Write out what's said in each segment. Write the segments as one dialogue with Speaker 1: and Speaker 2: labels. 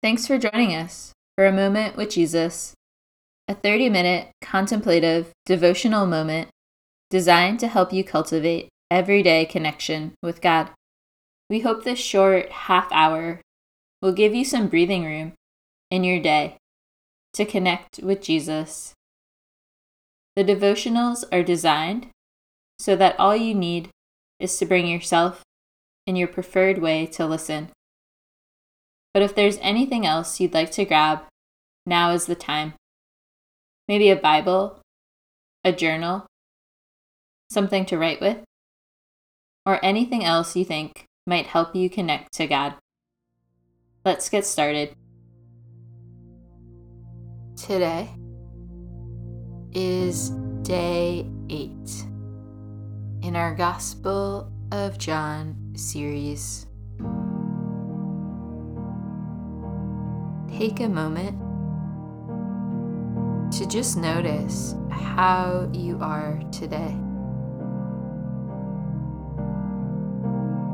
Speaker 1: Thanks for joining us for a moment with Jesus, a 30 minute contemplative devotional moment designed to help you cultivate everyday connection with God. We hope this short half hour will give you some breathing room in your day to connect with Jesus. The devotionals are designed so that all you need is to bring yourself in your preferred way to listen. But if there's anything else you'd like to grab, now is the time. Maybe a Bible, a journal, something to write with, or anything else you think might help you connect to God. Let's get started. Today is day 8 in our Gospel of John series. Take a moment to just notice how you are today.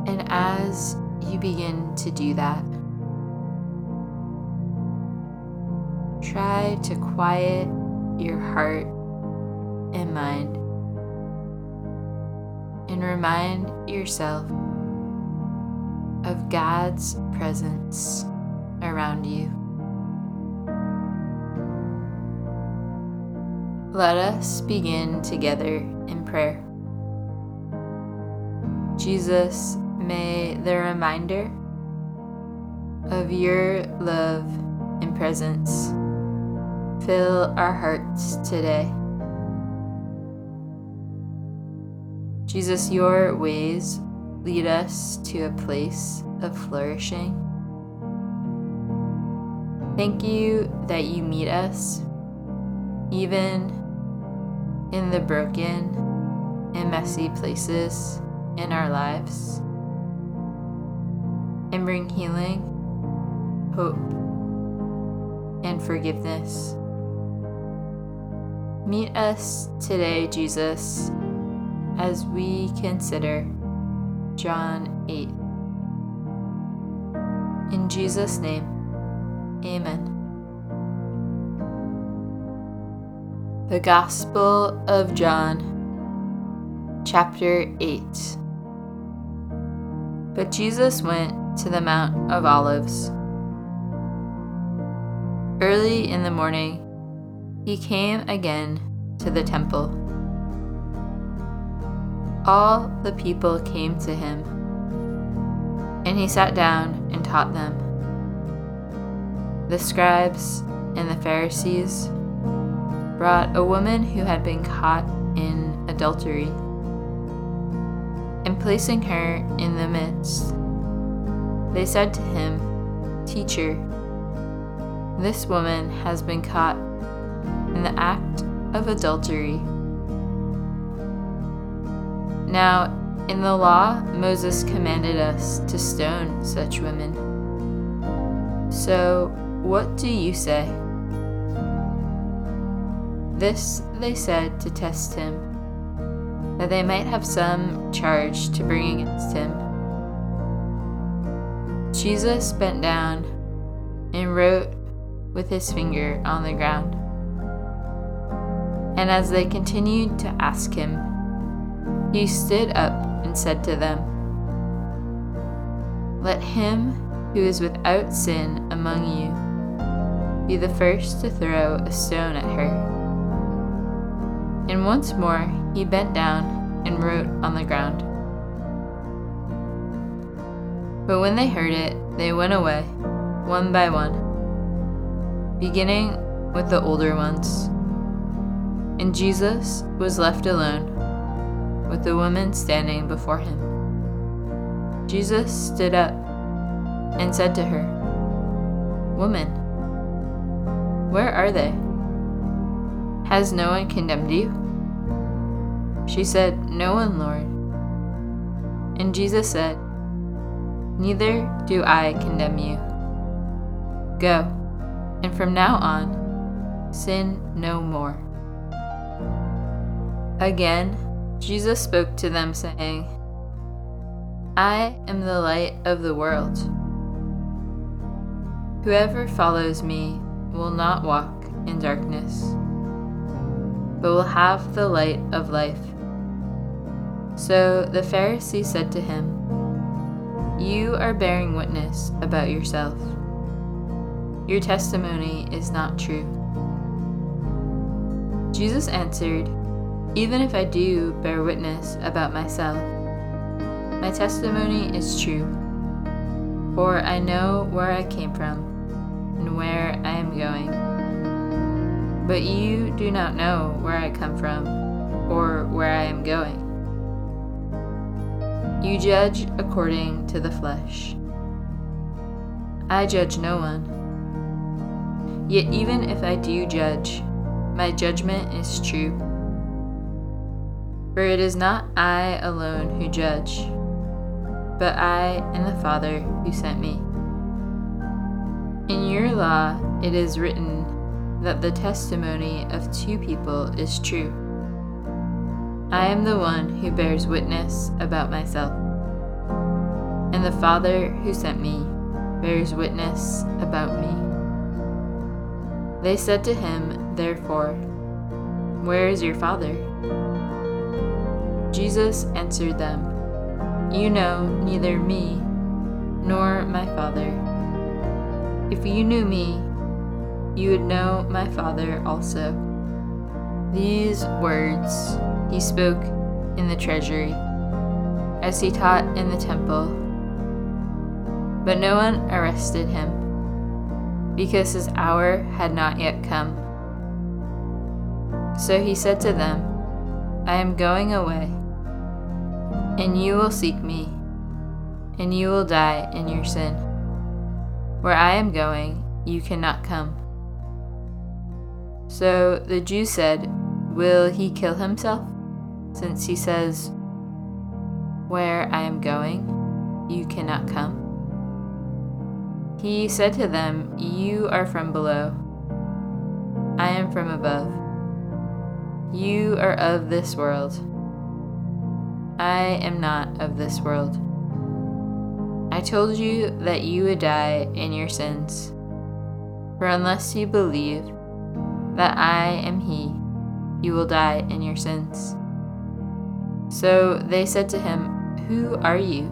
Speaker 1: And as you begin to do that, try to quiet your heart and mind and remind yourself of God's presence around you. Let us begin together in prayer. Jesus, may the reminder of your love and presence fill our hearts today. Jesus, your ways lead us to a place of flourishing. Thank you that you meet us even in the broken and messy places in our lives and bring healing, hope, and forgiveness. Meet us today, Jesus, as we consider John 8. In Jesus' name, Amen. The Gospel of John, chapter 8. But Jesus went to the Mount of Olives. Early in the morning, he came again to the temple all the people came to him, and he sat down and taught them. The scribes and the Pharisees brought a woman who had been caught in adultery, and placing her in the midst, they said to him, Teacher, this woman has been caught in the act of adultery. Now, in the law, Moses commanded us to stone such women. So, what do you say? This they said to test him, that they might have some charge to bring against him. Jesus bent down and wrote with his finger on the ground. And as they continued to ask him, he stood up and said to them, Let him who is without sin among you be the first to throw a stone at her. And once more he bent down and wrote on the ground. But when they heard it, they went away, one by one, beginning with the older ones. And Jesus was left alone with the woman standing before him. Jesus stood up and said to her, Woman, where are they? Has no one condemned you? She said, No one, Lord. And Jesus said, Neither do I condemn you. Go, and from now on, sin no more. Again, Jesus spoke to them, saying, I am the light of the world. Whoever follows me will not walk in darkness, but will have the light of life. So the Pharisee said to him, You are bearing witness about yourself. Your testimony is not true. Jesus answered, Even if I do bear witness about myself, my testimony is true, for I know where I came from and where I am going. But you do not know where I come from or where I am going. You judge according to the flesh. I judge no one. Yet, even if I do judge, my judgment is true. For it is not I alone who judge, but I and the Father who sent me. In your law it is written that the testimony of two people is true. I am the one who bears witness about myself, and the Father who sent me bears witness about me. They said to him, therefore, Where is your Father? Jesus answered them, You know neither me nor my Father. If you knew me, you would know my Father also. These words he spoke in the treasury, as he taught in the temple. But no one arrested him, because his hour had not yet come. So he said to them, I am going away, and you will seek me, and you will die in your sin. Where I am going, you cannot come. So the Jews said, Will he kill himself? Since he says, Where I am going, you cannot come. He said to them, You are from below, I am from above. You are of this world. I am not of this world. I told you that you would die in your sins. For unless you believe that I am He, you will die in your sins. So they said to him, Who are you?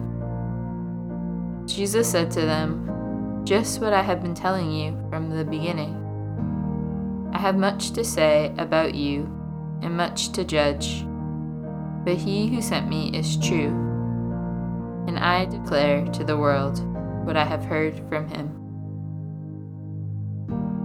Speaker 1: Jesus said to them, Just what I have been telling you from the beginning. I have much to say about you and much to judge, but he who sent me is true, and I declare to the world what I have heard from him.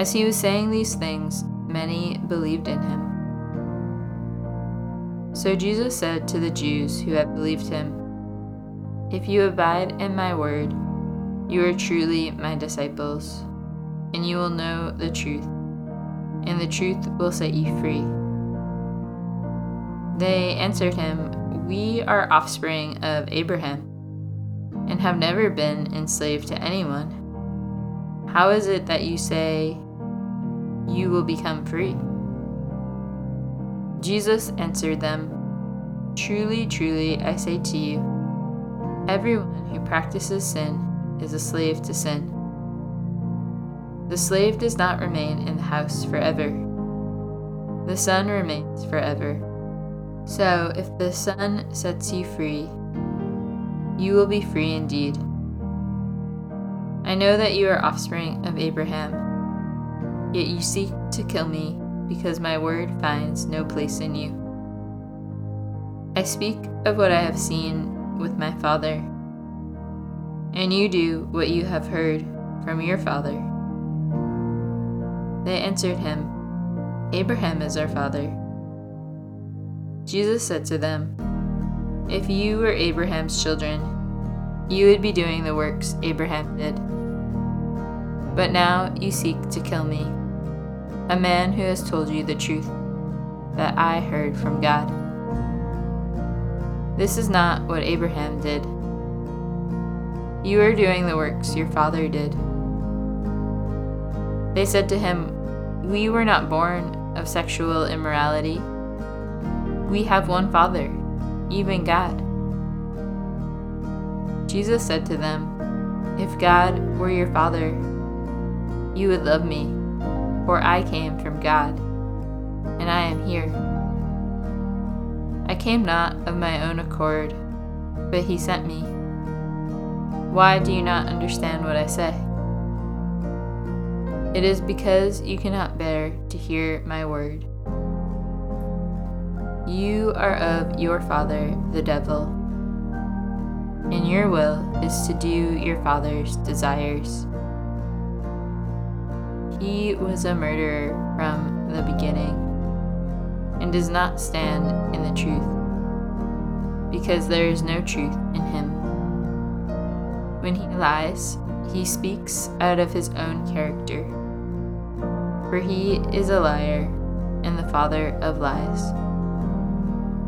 Speaker 1: As he was saying these things, many believed in him. So Jesus said to the Jews who had believed him, If you abide in my word, you are truly my disciples, and you will know the truth, and the truth will set you free. They answered him, We are offspring of Abraham, and have never been enslaved to anyone. How is it that you say, You will become free? Jesus answered them, Truly, truly, I say to you, everyone who practices sin is a slave to sin. The slave does not remain in the house forever, the Son remains forever. So, if the Son sets you free, you will be free indeed. I know that you are offspring of Abraham, yet you seek to kill me because my word finds no place in you. I speak of what I have seen with my father, and you do what you have heard from your father. They answered him, Abraham is our father. Jesus said to them, If you were Abraham's children, you would be doing the works Abraham did. But now you seek to kill me, a man who has told you the truth that I heard from God. This is not what Abraham did. You are doing the works your father did. They said to him, We were not born of sexual immorality. We have one Father, even God. Jesus said to them, If God were your Father, you would love me, for I came from God, and I am here. I came not of my own accord, but He sent me. Why do you not understand what I say? It is because you cannot bear to hear my word. You are of your father, the devil, and your will is to do your father's desires. He was a murderer from the beginning and does not stand in the truth, because there is no truth in him. When he lies, he speaks out of his own character for he is a liar and the father of lies.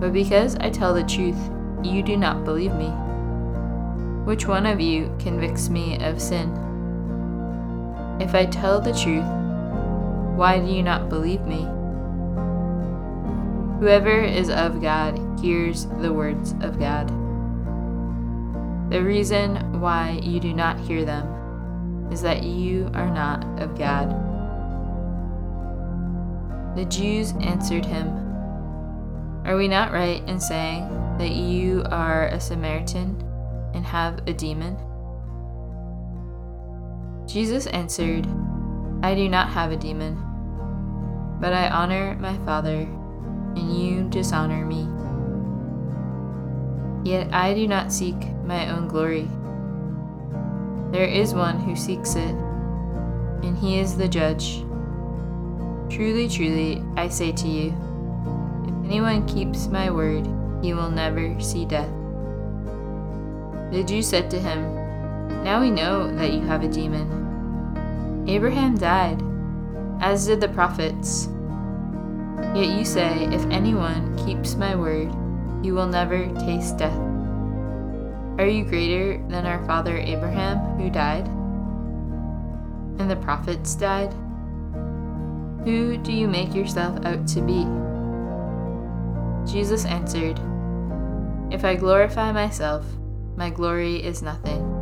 Speaker 1: But because I tell the truth, you do not believe me. Which one of you convicts me of sin? If I tell the truth, why do you not believe me? Whoever is of God hears the words of God. The reason why you do not hear them is that you are not of God. The Jews answered him, Are we not right in saying that you are a Samaritan and have a demon? Jesus answered, I do not have a demon, but I honor my Father, and you dishonor me. Yet I do not seek my own glory. There is one who seeks it, and he is the judge. Truly, truly, I say to you, if anyone keeps my word, he will never see death. The Jew said to him, Now we know that you have a demon. Abraham died, as did the prophets. Yet you say, If anyone keeps my word, he will never taste death. Are you greater than our father Abraham, who died? And the prophets died? Who do you make yourself out to be? Jesus answered, If I glorify myself, my glory is nothing.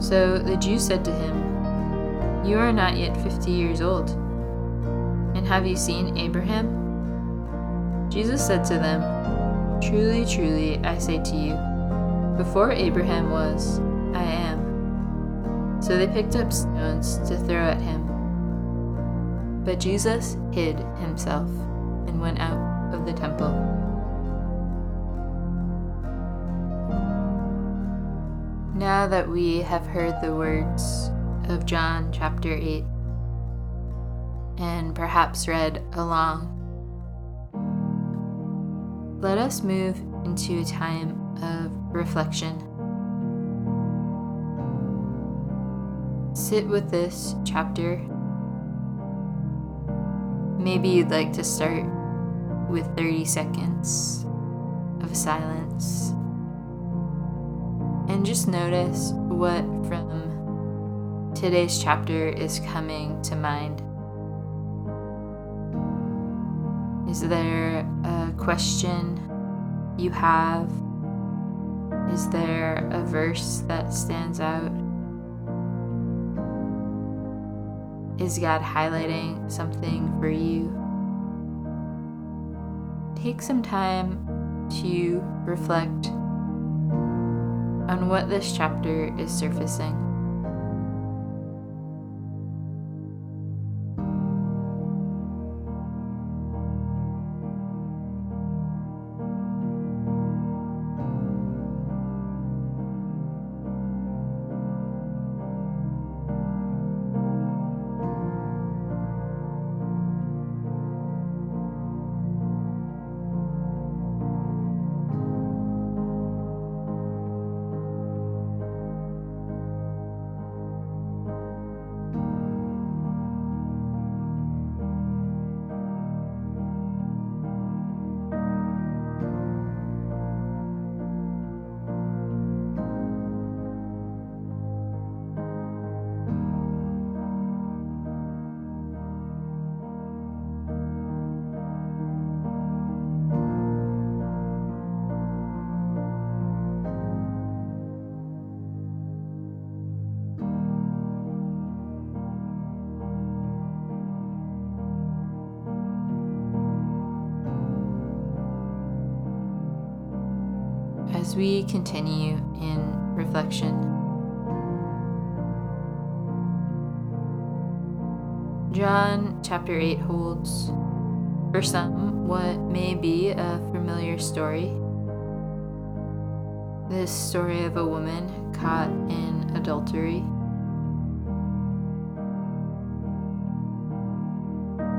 Speaker 1: So the Jews said to him, You are not yet fifty years old, and have you seen Abraham? Jesus said to them, Truly, truly, I say to you, before Abraham was, I am. So they picked up stones to throw at him. But Jesus hid himself and went out of the temple. Now that we have heard the words of John chapter 8 and perhaps read along, let us move into a time of reflection. Sit with this chapter Maybe you'd like to start with 30 seconds of silence and just notice what from today's chapter is coming to mind. Is there a question you have? Is there a verse that stands out? Is God highlighting something for you? Take some time to reflect on what this chapter is surfacing. We continue in reflection. John chapter 8 holds, for some, what may be a familiar story. This story of a woman caught in adultery.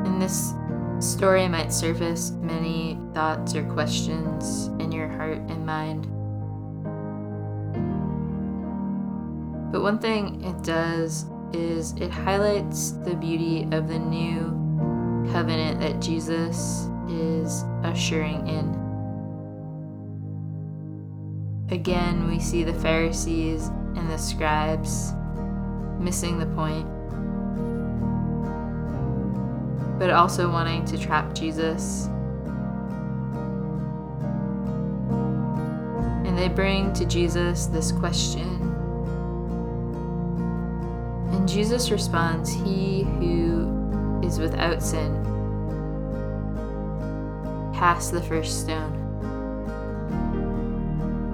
Speaker 1: In this story might surface many thoughts or questions in your heart and mind. But one thing it does is it highlights the beauty of the new covenant that Jesus is ushering in. Again, we see the Pharisees and the scribes missing the point, but also wanting to trap Jesus. And they bring to Jesus this question and Jesus responds, He who is without sin, cast the first stone.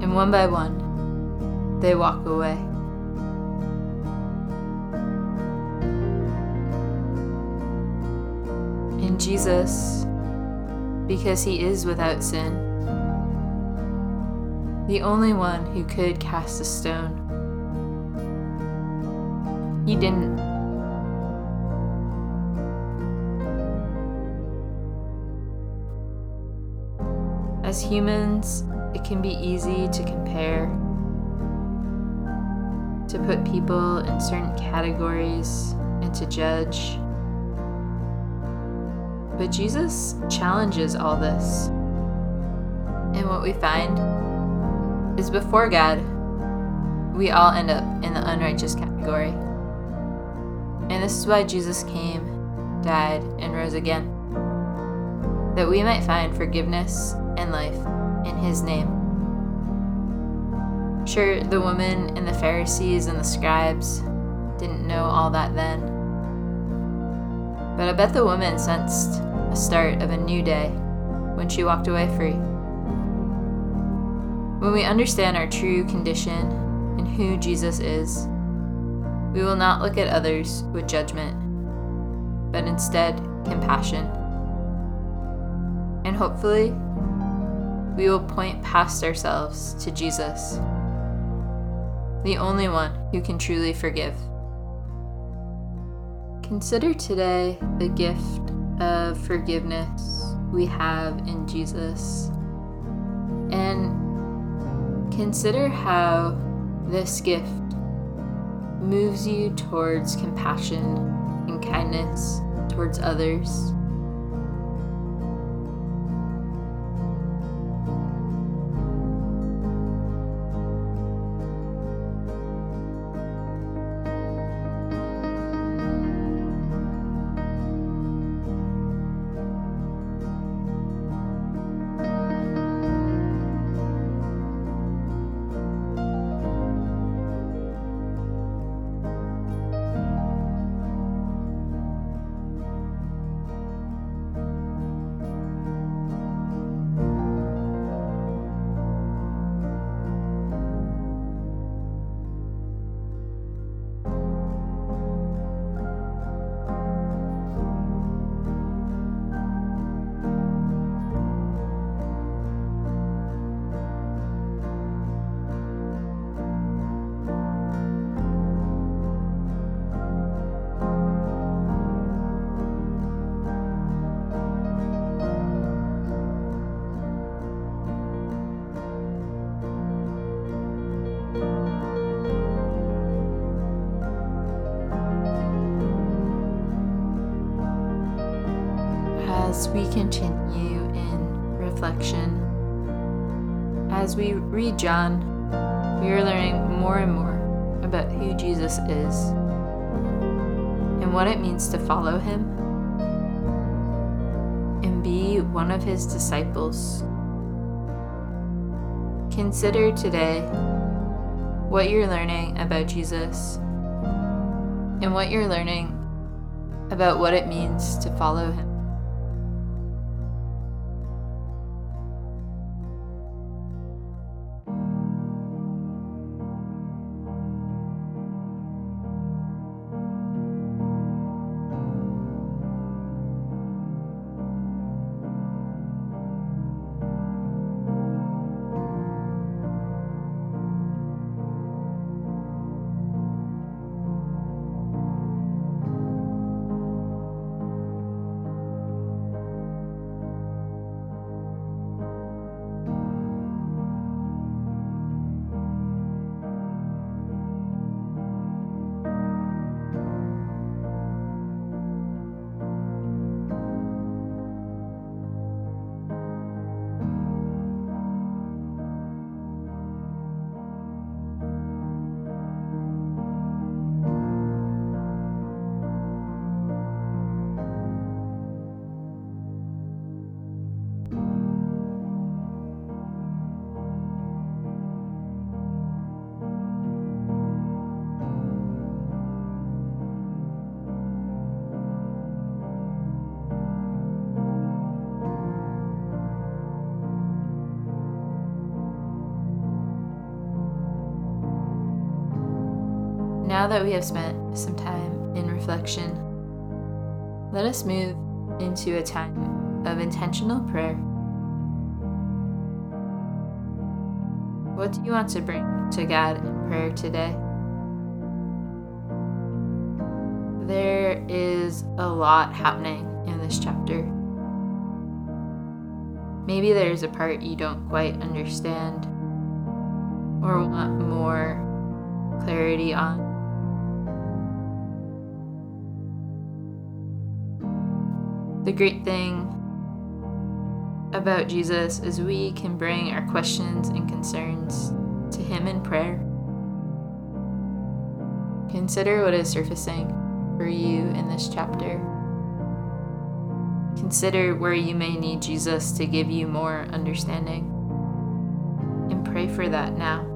Speaker 1: And one by one, they walk away. And Jesus, because he is without sin, the only one who could cast a stone, he didn't. As humans, it can be easy to compare, to put people in certain categories, and to judge. But Jesus challenges all this. And what we find is before God, we all end up in the unrighteous category. And this is why Jesus came, died, and rose again. That we might find forgiveness and life in his name. Sure, the women and the Pharisees and the scribes didn't know all that then. But I bet the woman sensed a start of a new day when she walked away free. When we understand our true condition and who Jesus is, we will not look at others with judgment, but instead compassion. And hopefully, we will point past ourselves to Jesus, the only one who can truly forgive. Consider today the gift of forgiveness we have in Jesus. And consider how this gift moves you towards compassion and kindness towards others. As we continue in reflection. As we read John, we are learning more and more about who Jesus is and what it means to follow him and be one of his disciples. Consider today what you're learning about Jesus and what you're learning about what it means to follow him. Now that we have spent some time in reflection, let us move into a time of intentional prayer. What do you want to bring to God in prayer today? There is a lot happening in this chapter. Maybe there's a part you don't quite understand or want more clarity on. The great thing about Jesus is we can bring our questions and concerns to Him in prayer. Consider what is surfacing for you in this chapter. Consider where you may need Jesus to give you more understanding. And pray for that now.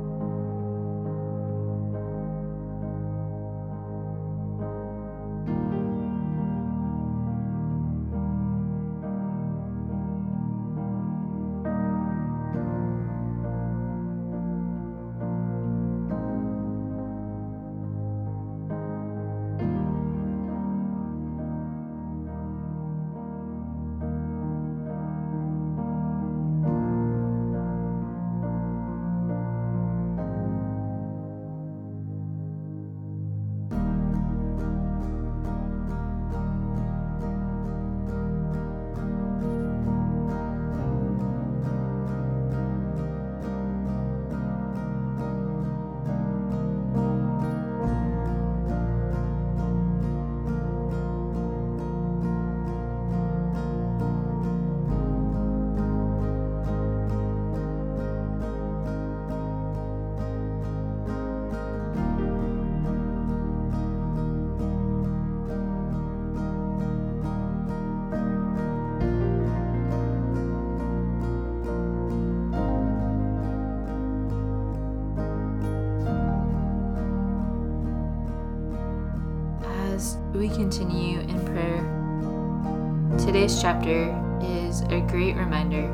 Speaker 1: Continue in prayer, today's chapter is a great reminder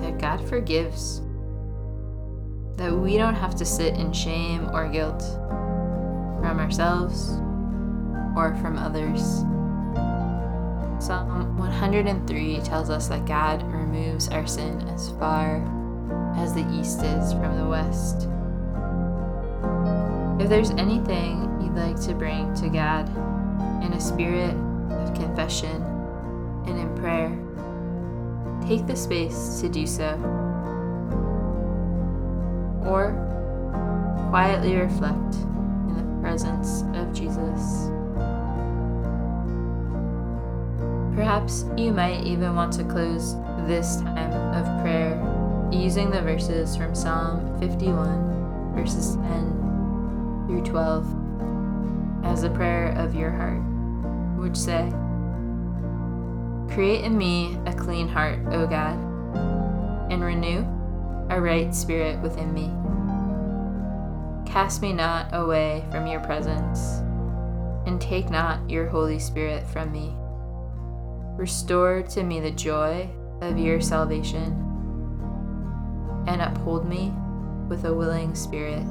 Speaker 1: that God forgives, that we don't have to sit in shame or guilt from ourselves or from others. Psalm 103 tells us that God removes our sin as far as the east is from the west. If there's anything you'd like to bring to God in a spirit of confession and in prayer, take the space to do so. Or quietly reflect in the presence of Jesus. Perhaps you might even want to close this time of prayer using the verses from Psalm 51, verses 10 through 12 as a prayer of your heart, which say, Create in me a clean heart, O God, and renew a right spirit within me. Cast me not away from your presence, and take not your Holy Spirit from me. Restore to me the joy of your salvation, and uphold me with a willing spirit.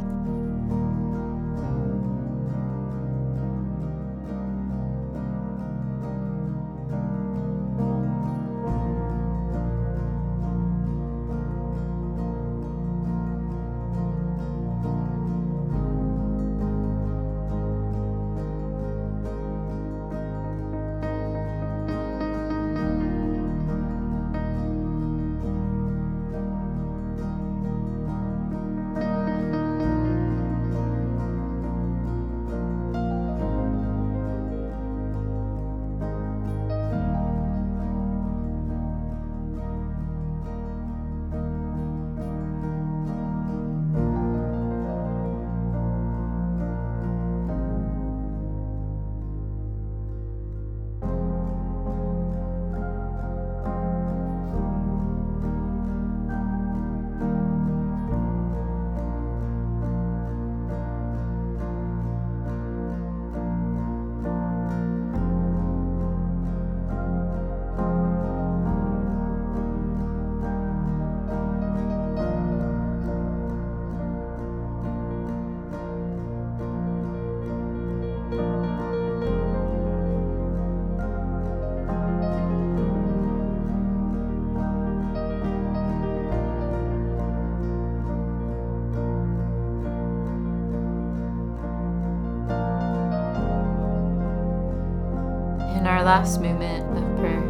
Speaker 1: Last movement of prayer.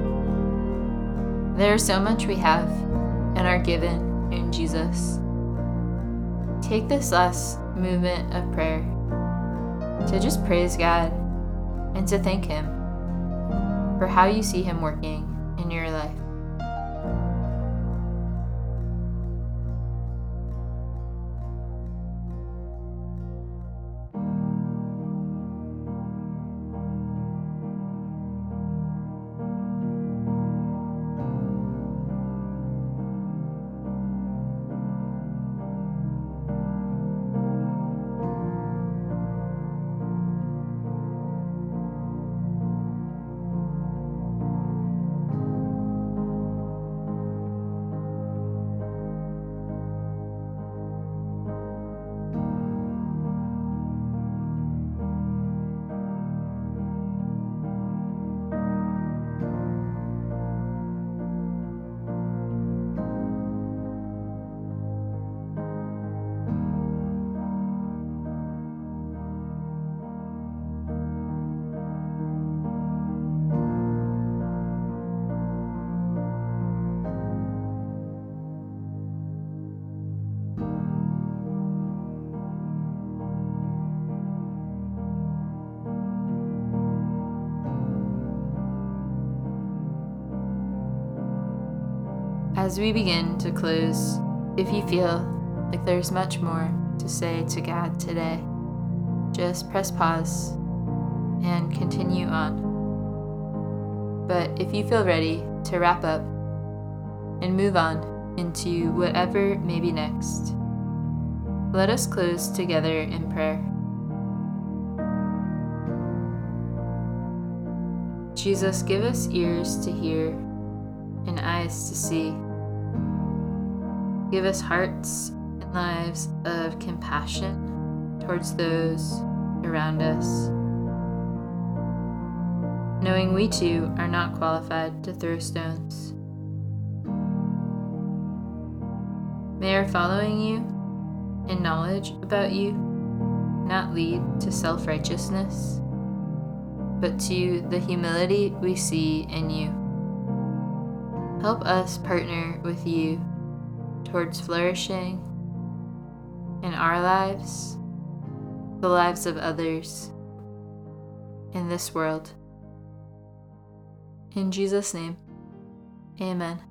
Speaker 1: There is so much we have and are given in Jesus. Take this last movement of prayer to just praise God and to thank Him for how you see Him working in your life. As we begin to close, if you feel like there's much more to say to God today, just press pause and continue on. But if you feel ready to wrap up and move on into whatever may be next, let us close together in prayer. Jesus, give us ears to hear and eyes to see Give us hearts and lives of compassion towards those around us. Knowing we too are not qualified to throw stones. May our following you and knowledge about you not lead to self righteousness, but to the humility we see in you. Help us partner with you towards flourishing in our lives, the lives of others, in this world. In Jesus' name, amen.